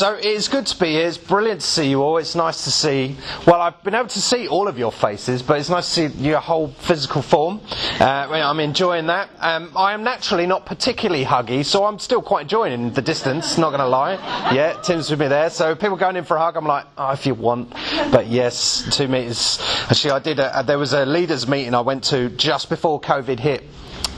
So it's good to be here. It's brilliant to see you all. It's nice to see. Well, I've been able to see all of your faces, but it's nice to see your whole physical form. Uh, I'm enjoying that. Um, I am naturally not particularly huggy, so I'm still quite enjoying the distance. Not going to lie. Yeah, Tim's with me there. So people going in for a hug, I'm like, oh, if you want. But yes, two meters. Actually, I did. A, there was a leaders meeting I went to just before COVID hit.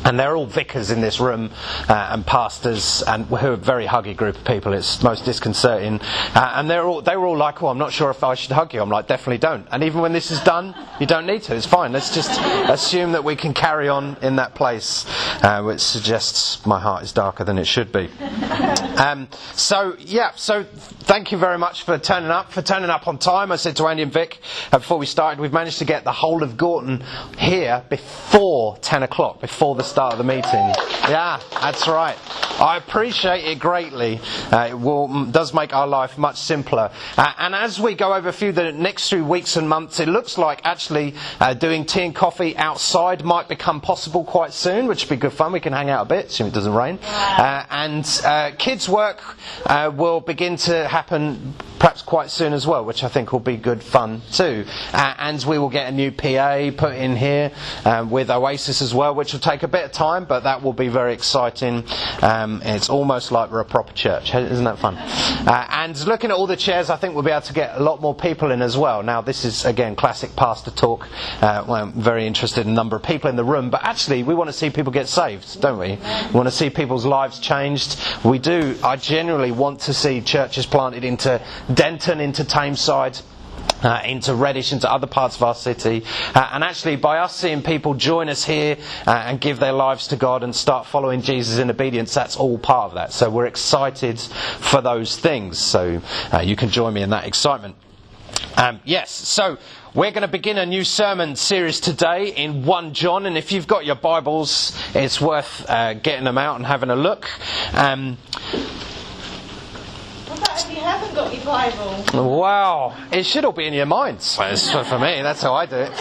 And they're all vicars in this room uh, and pastors, and who are a very huggy group of people. It's most disconcerting. Uh, and they're all, they were all like, "Oh, I'm not sure if I should hug you." I'm like, "Definitely don't." And even when this is done, you don't need to. It's fine. Let's just assume that we can carry on in that place, uh, which suggests my heart is darker than it should be. Um, so yeah, so thank you very much for turning up, for turning up on time. I said to Andy and Vic uh, before we started, we've managed to get the whole of Gorton here before 10 o'clock, before the start of the meeting. Yeah, that's right. I appreciate it greatly. Uh, it will, does make our life much simpler. Uh, and as we go over a few the next few weeks and months, it looks like actually uh, doing tea and coffee outside might become possible quite soon, which would be good fun. We can hang out a bit, assume it doesn't rain. Uh, and uh, kids' work uh, will begin to happen perhaps quite soon as well, which I think will be good fun too. Uh, and we will get a new PA put in here um, with Oasis as well, which will take a bit of time, but that will be very exciting. Um, it's almost like we're a proper church, isn't that fun? Uh, and looking at all the chairs, I think we'll be able to get a lot more people in as well. Now, this is again classic pastor talk. Uh, well, I'm very interested in the number of people in the room, but actually, we want to see people get saved, don't we? We want to see people's lives changed. We do. I genuinely want to see churches planted into Denton, into Tameside. Uh, into Reddish, into other parts of our city. Uh, and actually, by us seeing people join us here uh, and give their lives to God and start following Jesus in obedience, that's all part of that. So we're excited for those things. So uh, you can join me in that excitement. Um, yes, so we're going to begin a new sermon series today in 1 John, and if you've got your Bibles, it's worth uh, getting them out and having a look. Um, What about if you haven't got your Bible? wow, it should all be in your minds. Well, it's for for me, that's how I do it.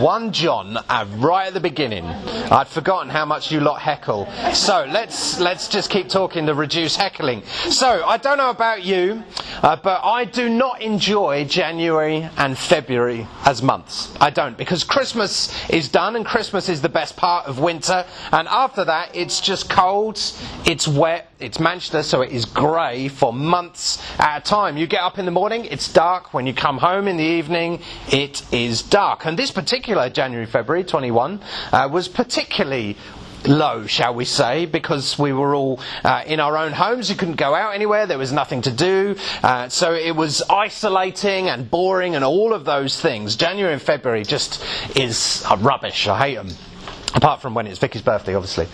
1 John, uh, right at the beginning. I'd forgotten how much you lot heckle. So let's let's just keep talking to reduce heckling. So I don't know about you, uh, but I do not enjoy January and February as months. I don't because Christmas is done and Christmas is the best part of winter, and after that it's just cold, it's wet, it's Manchester, so it is grey for months at a time. You get up in the morning, it's dark. When you come home in the evening, it is dark. And this particular January, February 21 uh, was particularly low, shall we say, because we were all uh, in our own homes. You couldn't go out anywhere. There was nothing to do. Uh, so it was isolating and boring and all of those things. January and February just is uh, rubbish. I hate them. Apart from when it's Vicky's birthday, obviously.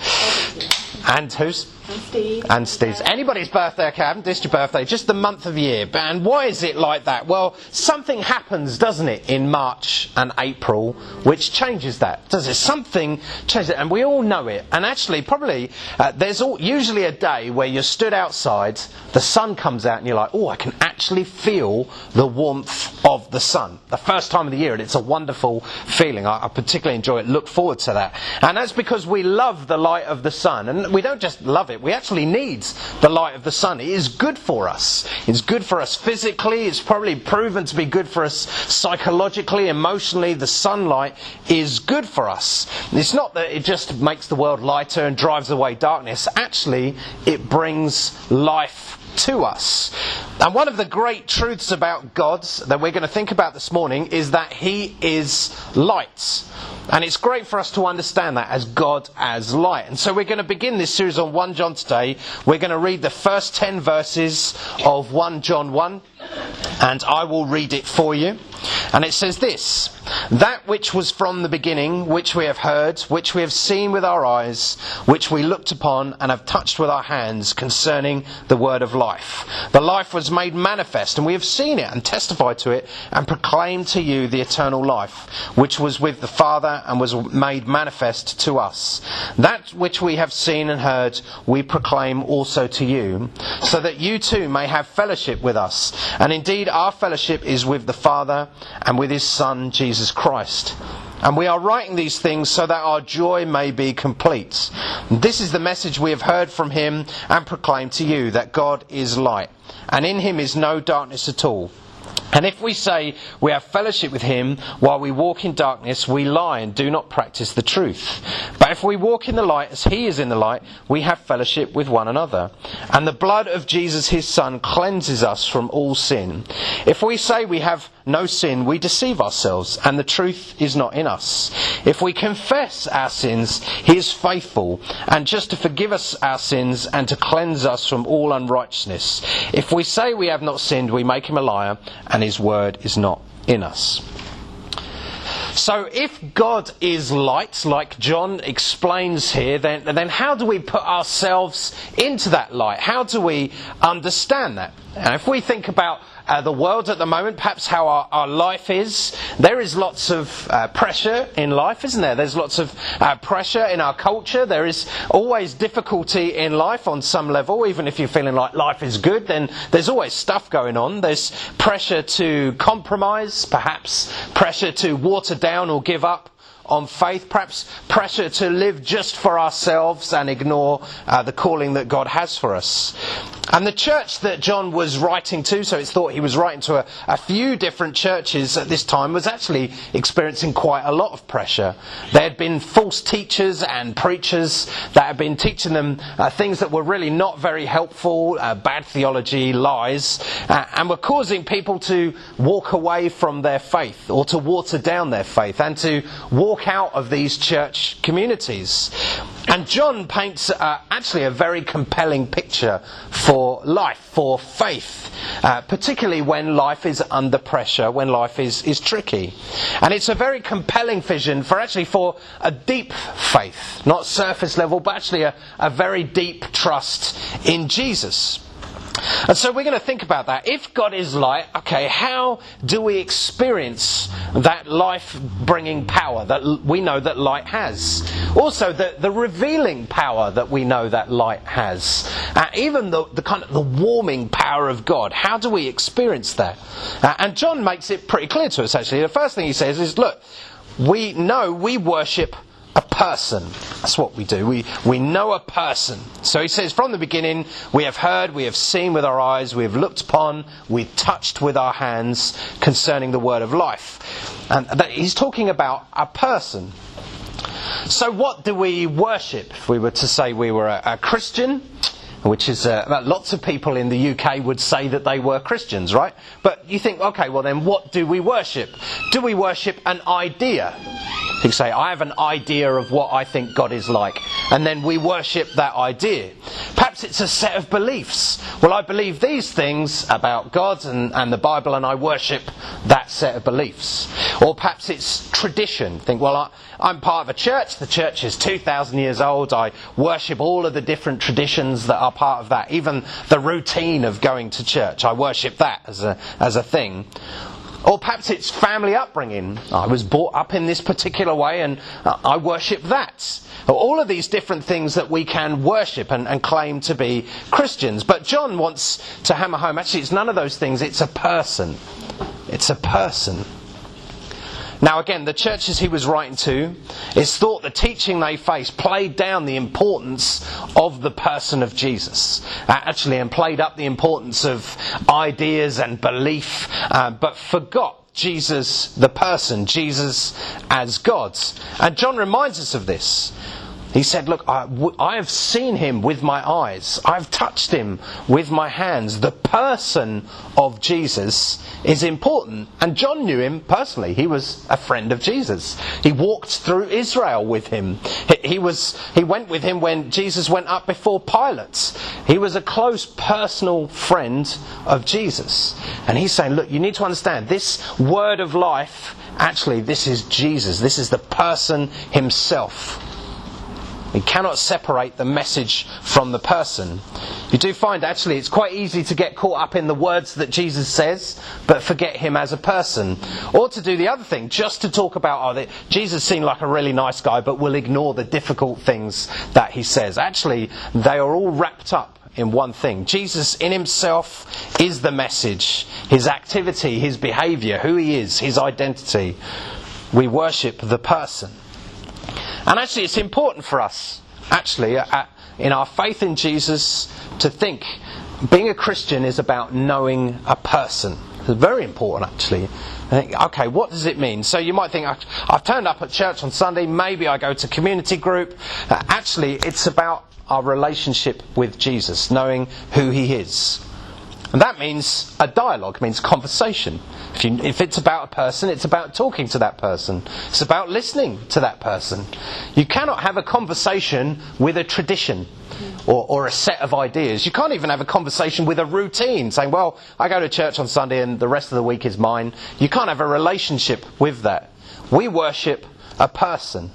And whose? And Steve. And Steve's. Anybody's birthday, okay, I haven't dissed your birthday, just the month of year. And why is it like that? Well, something happens, doesn't it, in March and April, which changes that. Does it? Something changes it, and we all know it. And actually, probably, uh, there's all, usually a day where you're stood outside, the sun comes out, and you're like, oh, I can actually feel the warmth of the sun. The first time of the year, and it's a wonderful feeling. I, I particularly enjoy it, look forward to that. And that's because we love the light of the sun. And we don't just love it, we actually need the light of the sun. It is good for us. It's good for us physically, it's probably proven to be good for us psychologically, emotionally. The sunlight is good for us. It's not that it just makes the world lighter and drives away darkness, actually, it brings life to us. And one of the great truths about God that we're going to think about this morning is that He is light. And it's great for us to understand that as God as light. And so we're going to begin this series on 1 John today. We're going to read the first 10 verses of 1 John 1. And I will read it for you. And it says this That which was from the beginning, which we have heard, which we have seen with our eyes, which we looked upon and have touched with our hands concerning the word of life. The life was made manifest, and we have seen it and testified to it and proclaimed to you the eternal life, which was with the Father and was made manifest to us. That which we have seen and heard, we proclaim also to you, so that you too may have fellowship with us. And indeed, our fellowship is with the Father and with his Son, Jesus Christ. And we are writing these things so that our joy may be complete. This is the message we have heard from him and proclaimed to you that God is light, and in him is no darkness at all. And if we say we have fellowship with him while we walk in darkness, we lie and do not practice the truth. But if we walk in the light as he is in the light, we have fellowship with one another. And the blood of Jesus his son cleanses us from all sin. If we say we have no sin, we deceive ourselves, and the truth is not in us. If we confess our sins, he is faithful and just to forgive us our sins and to cleanse us from all unrighteousness. If we say we have not sinned, we make him a liar, and his word is not in us. So, if God is light, like John explains here, then, then how do we put ourselves into that light? How do we understand that? And if we think about uh, the world at the moment, perhaps how our, our life is. There is lots of uh, pressure in life, isn't there? There's lots of uh, pressure in our culture. There is always difficulty in life on some level. Even if you're feeling like life is good, then there's always stuff going on. There's pressure to compromise, perhaps pressure to water down or give up on faith, perhaps pressure to live just for ourselves and ignore uh, the calling that God has for us. And the church that John was writing to, so it's thought he was writing to a, a, few different churches at this time, was actually experiencing quite a lot of pressure. There had been false teachers and preachers that had been teaching them uh, things that were really not very helpful, uh, bad theology, lies, uh, and were causing people to walk away from their faith or to water down their faith and to walk out of these church communities. And John paints uh, actually a very compelling picture for life, for faith, uh, particularly when life is under pressure, when life is, is tricky. And it's a very compelling vision for actually for a deep faith, not surface level, but actually a, a very deep trust in Jesus. And so we're going to think about that. If God is light, okay, how do we experience that life bringing power that we know that light has? Also, the, the revealing power that we know that light has. Uh, even the, the kind of the warming power of God. How do we experience that? Uh, and John makes it pretty clear to us actually. The first thing he says is, look, we know we worship a person. That's what we do. We, we know a person. So he says, from the beginning, we have heard, we have seen with our eyes, we have looked upon, we've touched with our hands concerning the word of life. And that, he's talking about a person. So, what do we worship? If we were to say we were a, a Christian, which is uh, lots of people in the UK would say that they were Christians, right? But you think, okay, well then what do we worship? Do we worship an idea? You say, I have an idea of what I think God is like, and then we worship that idea. Perhaps it's a set of beliefs. Well, I believe these things about God and, and the Bible, and I worship that set of beliefs. Or perhaps it's tradition. Think, well, I, I'm part of a church. The church is 2,000 years old. I worship all of the different traditions that are part of that. Even the routine of going to church. I worship that as a, as a thing. Or perhaps it's family upbringing. I was brought up in this particular way and I worship that. All of these different things that we can worship and, and, claim to be Christians. But John wants to hammer home actually, it's none of those things, it's a person. It's a person. Now, again, the churches he was writing to, it's thought the teaching they faced played down the importance of the person of Jesus, uh, actually, and played up the importance of ideas and belief, uh, but forgot Jesus, the person, Jesus as God. And John reminds us of this. He said, Look, I, w- I have seen him with my eyes, I've touched him with my hands. The person of Jesus is important. And John knew him personally. He was a friend of Jesus. He walked through Israel with him. He, he was, he went with him when Jesus went up before Pilate. He was a close personal friend of Jesus. And he's saying, Look, you need to understand this word of life, actually, this is Jesus. This is the person himself. You cannot separate the message from the person. You do find actually it's quite easy to get caught up in the words that Jesus says, but forget him as a person. Or to do the other thing, just to talk about, oh, Jesus seemed like a really nice guy, but we'll ignore the difficult things that he says. Actually, they are all wrapped up in one thing. Jesus in himself is the message, his activity, his behaviour, who he is, his identity. We worship the person. And actually, it's important for us, actually, uh, in our faith in Jesus, to think being a Christian is about knowing a person. It's very important, actually. Okay, what does it mean? So you might think, I've turned up at church on Sunday, maybe I go to community group. Uh, actually, it's about our relationship with Jesus, knowing who he is. And that means a dialogue, means conversation. If, you, if, it's about a person, it's about talking to that person. It's about listening to that person. You cannot have a conversation with a tradition or, or, a set of ideas. You can't even have a conversation with a routine, saying, well, I go to church on Sunday and the rest of the week is mine. You can't have a relationship with that. We worship a person.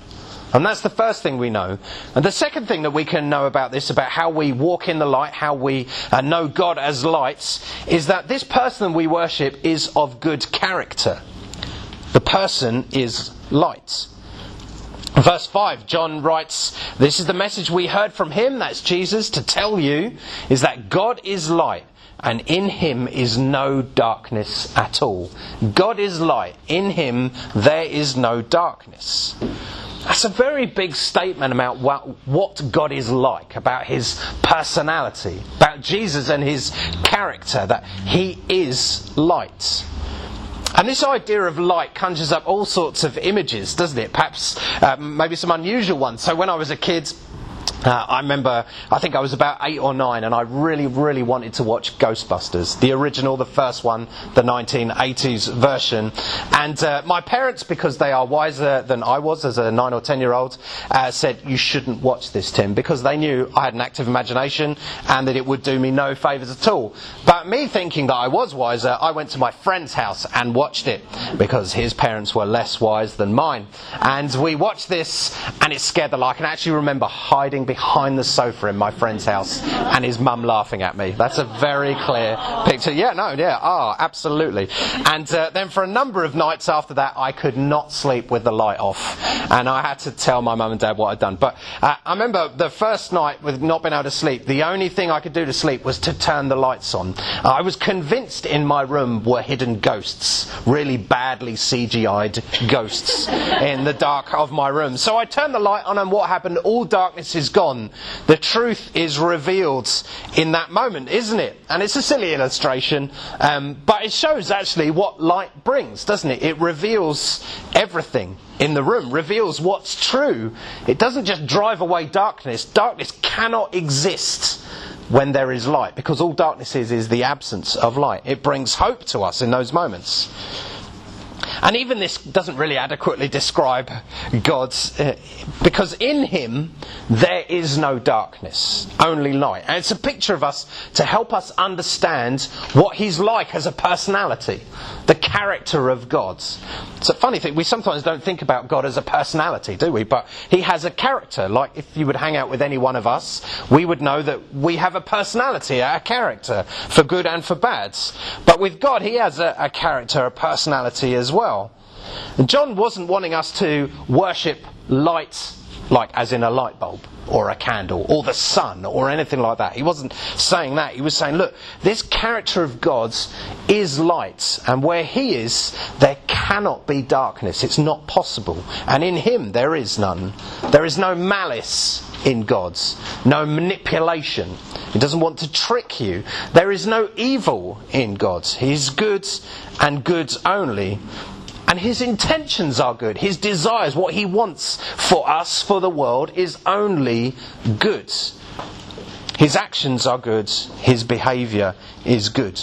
And that's the first thing we know. And the second thing that we can know about this, about how we walk in the light, how we uh, know God as lights, is that this person we worship is of good character. The person is light. Verse 5, John writes, This is the message we heard from him, that's Jesus, to tell you, is that God is light, and in him is no darkness at all. God is light, in him there is no darkness. That's a very big statement about what, what, God is like, about his personality, about Jesus and his character, that he is light. And this idea of light conjures up all sorts of images, doesn't it? Perhaps uh, maybe some unusual ones. So when I was a kid, uh, I remember, I think I was about eight or nine, and I really, really wanted to watch Ghostbusters, the original, the first one, the 1980s version. And uh, my parents, because they are wiser than I was as a nine or ten year old, uh, said, You shouldn't watch this, Tim, because they knew I had an active imagination and that it would do me no favours at all. But me thinking that I was wiser, I went to my friend's house and watched it, because his parents were less wise than mine. And we watched this, and it scared the life. I can actually remember hiding behind the sofa in my friend's house and his mum laughing at me. That's a very clear picture. Yeah, no, yeah, ah, oh, absolutely. And uh, then for a number of nights after that, I could not sleep with the light off. And I had to tell my mum and dad what I'd done. But uh, I remember the first night with not being able to sleep, the only thing I could do to sleep was to turn the lights on. I was convinced in my room were hidden ghosts, really badly CGI'd ghosts in the dark of my room. So I turned the light on, and what happened? All darkness is gone gone, the truth is revealed in that moment, isn't it? And it's a silly illustration, um, but it shows actually what light brings, doesn't it? It reveals everything in the room, reveals what's true. It doesn't just drive away darkness. Darkness cannot exist when there is light, because all darkness is is the absence of light. It brings hope to us in those moments. And even this doesn't really adequately describe God's, uh, because in Him there is no darkness, only light. And it's a picture of us to help us understand what He's like as a personality, the character of God. It's a funny thing, we sometimes don't think about God as a personality, do we? But He has a character. Like if you would hang out with any one of us, we would know that we have a personality, a character, for good and for bad. But with God, He has a, a character, a personality as well. And John wasn't wanting us to worship light, like as in a light bulb or a candle or the sun or anything like that. He wasn't saying that. He was saying, look, this character of God's is light, and where He is, there cannot be darkness. It's not possible. And in Him, there is none. There is no malice in God's, no manipulation. He doesn't want to trick you. There is no evil in God's. He's good and good only. And his intentions are good. His desires, what he wants for us, for the world, is only good. His actions are good. His behavior is good.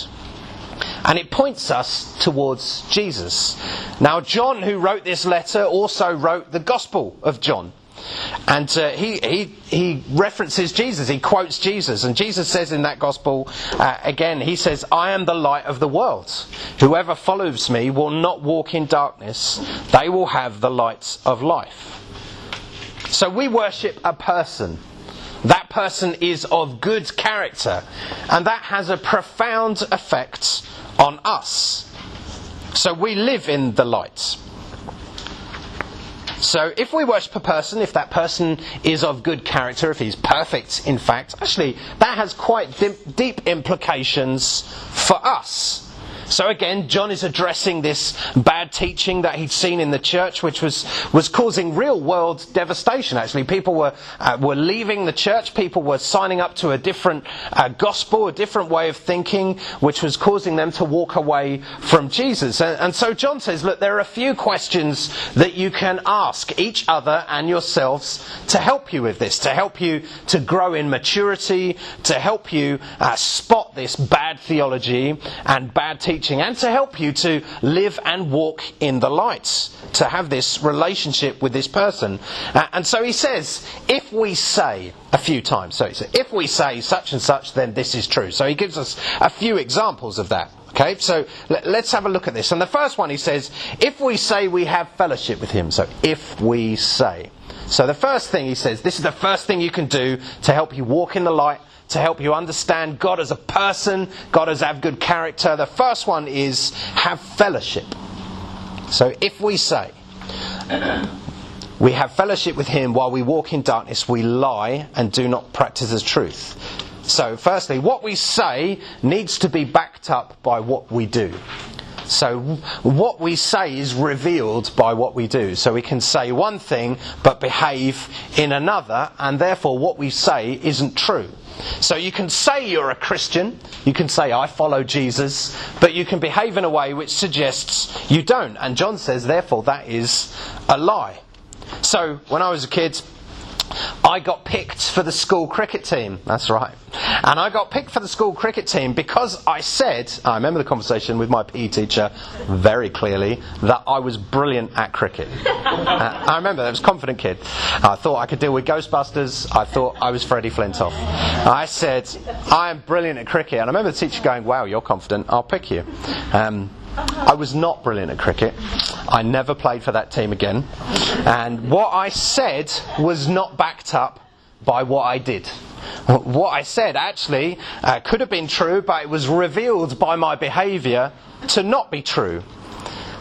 And it points us towards Jesus. Now, John, who wrote this letter, also wrote the Gospel of John. And uh, he, he, he references Jesus, he quotes Jesus, and Jesus says in that gospel, uh, again, he says, I am the light of the world. Whoever follows me will not walk in darkness, they will have the light of life. So we worship a person. That person is of good character, and that has a profound effect on us. So we live in the light. So if we worship a person, if that person is of good character, if he's perfect, in fact, actually, that has quite deep implications for us. So again, John is addressing this bad teaching that he'd seen in the church, which was, was causing real world devastation. Actually, people were, uh, were leaving the church, people were signing up to a different uh, gospel, a different way of thinking, which was causing them to walk away from Jesus. And, and so John says, look, there are a few questions that you can ask each other and yourselves to help you with this, to help you to grow in maturity, to help you uh, spot this bad theology and bad teaching teaching and to help you to live and walk in the light, to have this relationship with this person. Uh, and so he says, if we say a few times, so he said, if we say such and such, then this is true. So he gives us a few examples of that. Okay, so let's have a look at this. And the first one he says, if we say we have fellowship with him. So if we say. So the first thing he says, this is the first thing you can do to help you walk in the light to help you understand God as a person, God as have good character. The first one is have fellowship. So if we say we have fellowship with Him while we walk in darkness, we lie and do not practice the truth. So, firstly, what we say needs to be backed up by what we do. So, what we say is revealed by what we do. So, we can say one thing but behave in another, and therefore, what we say isn't true. So you can say you're a Christian, you can say I follow Jesus, but you can behave in a way which suggests you don't. And John says, therefore, that is a lie. So when I was a kid, I got picked for the school cricket team. That's right. And I got picked for the school cricket team because I said, I remember the conversation with my PE teacher very clearly, that I was brilliant at cricket. uh, I remember, I was a confident kid. I thought I could deal with Ghostbusters. I thought I was Freddie Flintoff. I said, I am brilliant at cricket. And I remember the teacher going, Wow, you're confident. I'll pick you. Um, I was not brilliant at cricket. I never played for that team again. And what I said was not backed up by what I did. What I said actually uh, could have been true, but it was revealed by my behaviour to not be true.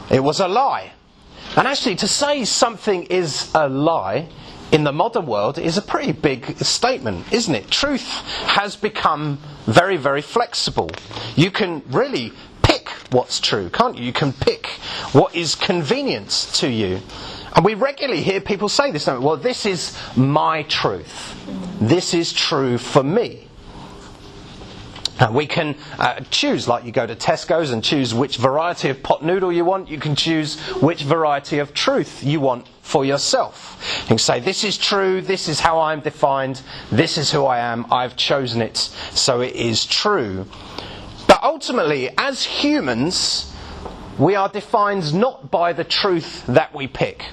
It was a lie. And actually, to say something is a lie in the modern world is a pretty big statement, isn't it? Truth has become very, very flexible. You can really what's true, can't you? You can pick what is convenient to you. And we regularly hear people say this, we? Well, this is my truth. This is true for me. We can uh, choose, like you go to Tesco's and choose which variety of pot noodle you want. You can choose which variety of truth you want for yourself. You can say, This is true, this is how I'm defined, this is who I am, I've chosen it, so it is true. Ultimately, as humans, we are defined not by the truth that we pick,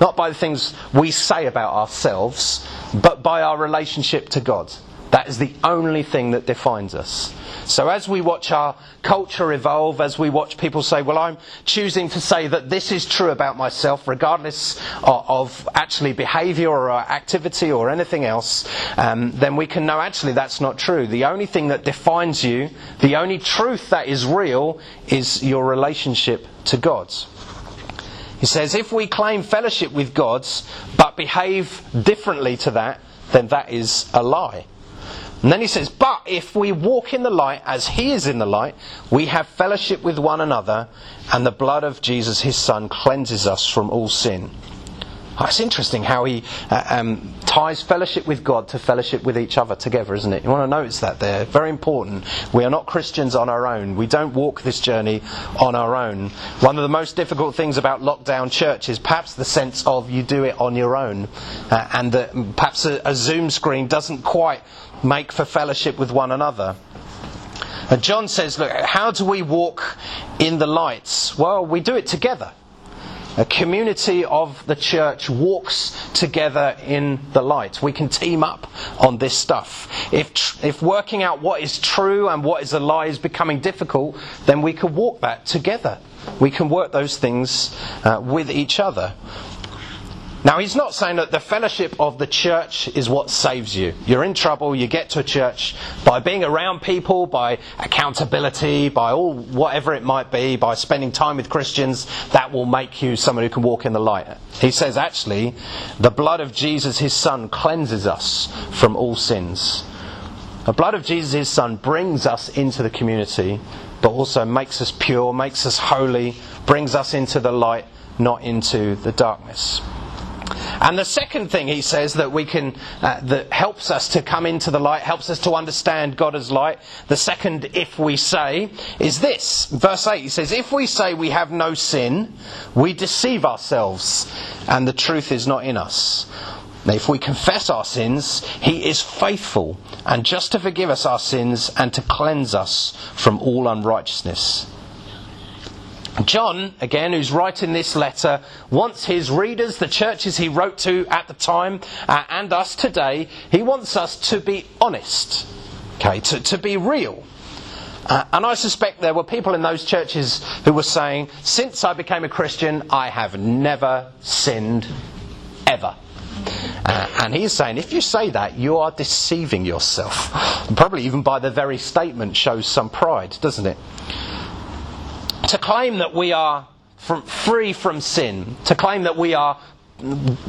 not by the things we say about ourselves, but by our relationship to God. That is the only thing that defines us. So as we watch our culture evolve, as we watch people say, well, I'm choosing to say that this is true about myself, regardless of, of actually behaviour or activity or anything else, um, then we can know actually that's not true. The only thing that defines you, the only truth that is real, is your relationship to God. He says, if we claim fellowship with God but behave differently to that, then that is a lie. And then he says, But if we walk in the light as he is in the light, we have fellowship with one another, and the blood of Jesus his Son cleanses us from all sin. Oh, it's interesting how he uh, um, ties fellowship with God to fellowship with each other together, isn't it? You want to notice that there. Very important. We are not Christians on our own. We don't walk this journey on our own. One of the most difficult things about lockdown church is perhaps the sense of you do it on your own, uh, and that perhaps a, a Zoom screen doesn't quite make for fellowship with one another. And John says, Look, how do we walk in the lights? Well, we do it together. A community of the church walks together in the light. We can team up on this stuff. If, tr- if working out what is true and what is a lie is becoming difficult, then we can walk that together. We can work those things uh, with each other. Now, he's not saying that the fellowship of the church is what saves you. You're in trouble, you get to a church by being around people, by accountability, by all whatever it might be, by spending time with Christians, that will make you someone who can walk in the light. He says, actually, the blood of Jesus, his son, cleanses us from all sins. The blood of Jesus, his son, brings us into the community, but also makes us pure, makes us holy, brings us into the light, not into the darkness. And the second thing he says that we can uh, that helps us to come into the light, helps us to understand God as light. The second, if we say, is this. Verse eight. He says, "If we say we have no sin, we deceive ourselves, and the truth is not in us." If we confess our sins, He is faithful and just to forgive us our sins and to cleanse us from all unrighteousness. John, again, who's writing this letter, wants his readers, the churches he wrote to at the time, uh, and us today, he wants us to be honest, okay, to, to be real. Uh, and I suspect there were people in those churches who were saying, Since I became a Christian, I have never sinned, ever. Uh, and he's saying, if you say that, you are deceiving yourself. Probably even by the very statement shows some pride, doesn't it? To claim that we are from, free from sin, to claim that we are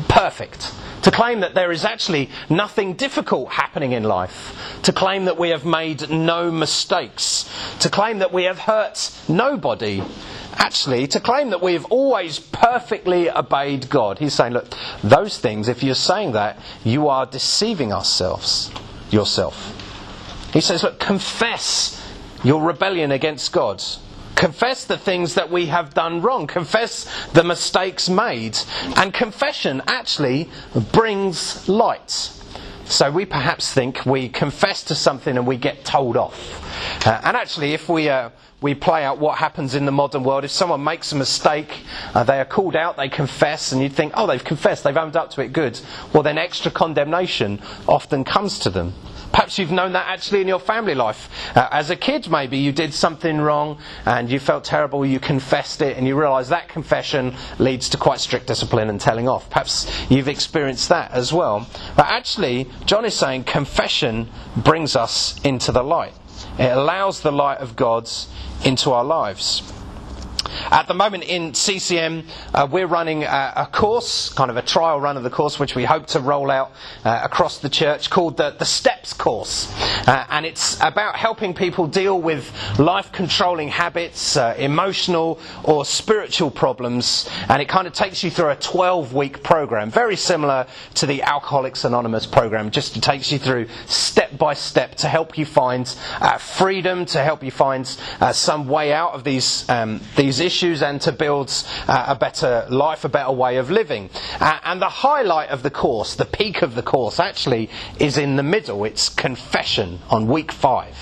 perfect, to claim that there is actually nothing difficult happening in life, to claim that we have made no mistakes, to claim that we have hurt nobody. Actually, to claim that we've always perfectly obeyed God. He's saying, look, those things, if you're saying that, you are deceiving ourselves, yourself. He says, look, confess your rebellion against God confess the things that we have done wrong, confess the mistakes made. And confession actually brings light. So we perhaps think we confess to something and we get told off. Uh, and actually, if we, uh, we play out what happens in the modern world, if someone makes a mistake, uh, they are called out, they confess, and you think, oh, they've confessed, they've owned up to it, good. Well, then extra condemnation often comes to them. Perhaps you've known that actually in your family life. Uh, as a kid, maybe you did something wrong and you felt terrible, you confessed it, and you realise that confession leads to quite strict discipline and telling off. Perhaps you've experienced that as well. But actually, John is saying confession brings us into the light, it allows the light of God into our lives. At the moment in CCM, uh, we're running a, a, course, kind of a trial run of the course, which we hope to roll out uh, across the church called the, the STEPS course. Uh, and it's about helping people deal with life controlling habits, uh, emotional or spiritual problems. And it kind of takes you through a 12 week program, very similar to the Alcoholics Anonymous program, just takes you through step by step to help you find uh, freedom, to help you find uh, some way out of these, um, these issues and to build uh, a better life, a better way of living. Uh, and the highlight of the course, the peak of the course, actually is in the middle. It's confession on week five.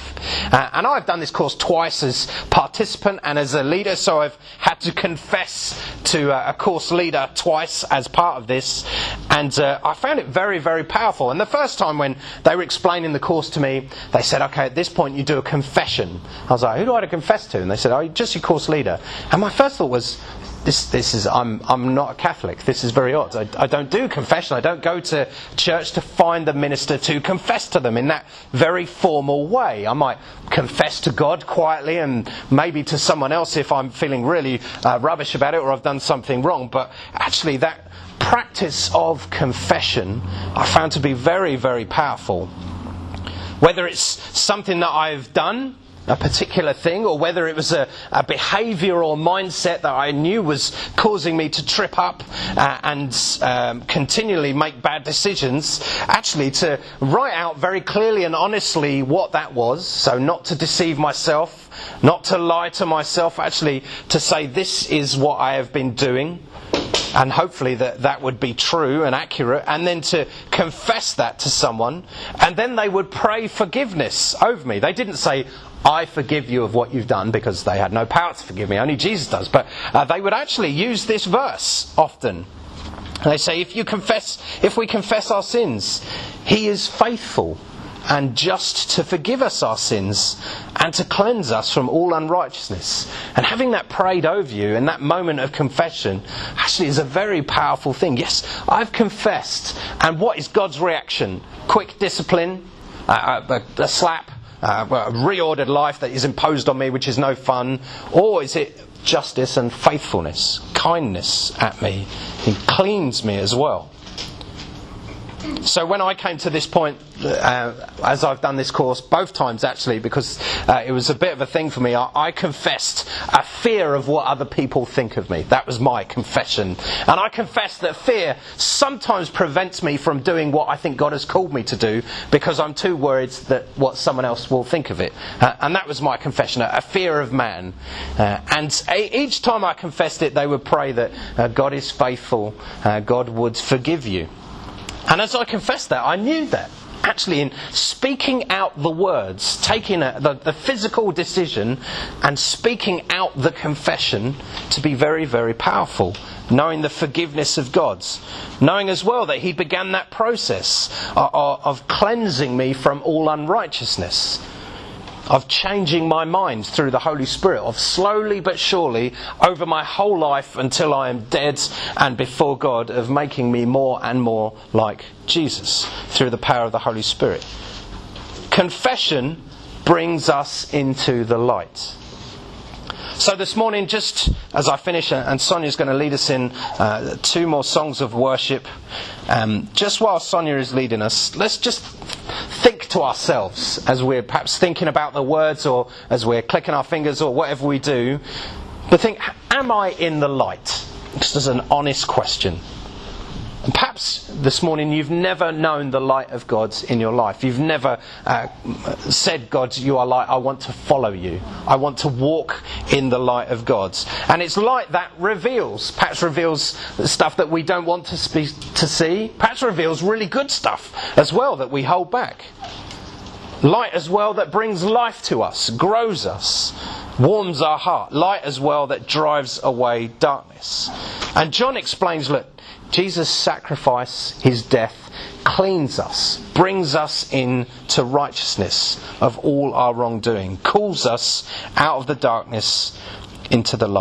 Uh, and I've done this course twice as participant and as a leader, so I've had to confess to uh, a course leader twice as part of this. And uh, I found it very, very powerful. And the first time when they were explaining the course to me, they said, okay, at this point you do a confession. I was like, who do I to confess to? And they said, oh, just your course leader. And my first thought was, this, this is, I'm, I'm not a Catholic. This is very odd. I, I don't do confession. I don't go to church to find the minister to confess to them in that very formal way. I might confess to God quietly and maybe to someone else if I'm feeling really uh, rubbish about it or I've done something wrong. But actually, that practice of confession I found to be very, very powerful. Whether it's something that I've done a particular thing, or whether it was a, a or mindset that I knew was causing me to trip up uh, and um, continually make bad decisions, actually to write out very clearly and honestly what that was, so not to deceive myself, not to lie to myself, actually to say this is what I have been doing and hopefully that that would be true and accurate, and then to confess that to someone, and then they would pray forgiveness over me. They didn't say, I forgive you of what you've done because they had no power to forgive me, only Jesus does. But uh, they would actually use this verse often. They say, if you confess, if we confess our sins, He is faithful and just to forgive us our sins and to cleanse us from all unrighteousness. And having that prayed over you in that moment of confession actually is a very powerful thing. Yes, I've confessed. And what is God's reaction? Quick discipline, uh, a, a, slap, uh, a reordered life that is imposed on me, which is no fun? Or is it justice and faithfulness, kindness at me? He cleans me as well. So when I came to this point, uh, as I've done this course both times actually, because uh, it was a bit of a thing for me, I, I, confessed a fear of what other people think of me. That was my confession. And I confessed that fear sometimes prevents me from doing what I think God has called me to do because I'm too worried that what someone else will think of it. Uh, and that was my confession, a, a fear of man. Uh, and a, each time I confessed it, they would pray that uh, God is faithful, uh, God would forgive you. And as I confessed that, I knew that. Actually, in speaking out the words, taking a, the, the physical decision and speaking out the confession to be very, very powerful. Knowing the forgiveness of God's. Knowing as well that He began that process of, of cleansing me from all unrighteousness of changing my mind through the Holy Spirit, of slowly but surely over my whole life until I am dead and before God, of making me more and more like Jesus through the power of the Holy Spirit. Confession brings us into the light. So this morning, just as I finish, and Sonia's going to lead us in uh, two more songs of worship, um, just while Sonia is leading us, let's just think to ourselves as we're perhaps thinking about the words or as we're clicking our fingers or whatever we do, but think, am I in the light? Just as an honest question. Perhaps this morning you've never known the light of God in your life. You've never uh, said, God, you are light. I want to follow you. I want to walk in the light of God. And it's light that reveals, perhaps reveals stuff that we don't want to, to see, perhaps reveals really good stuff as well that we hold back. Light as well that brings life to us, grows us, warms our heart. Light as well that drives away darkness. And John explains look, Jesus' sacrifice, his death, cleans us, brings us into righteousness of all our wrongdoing, calls us out of the darkness into the light.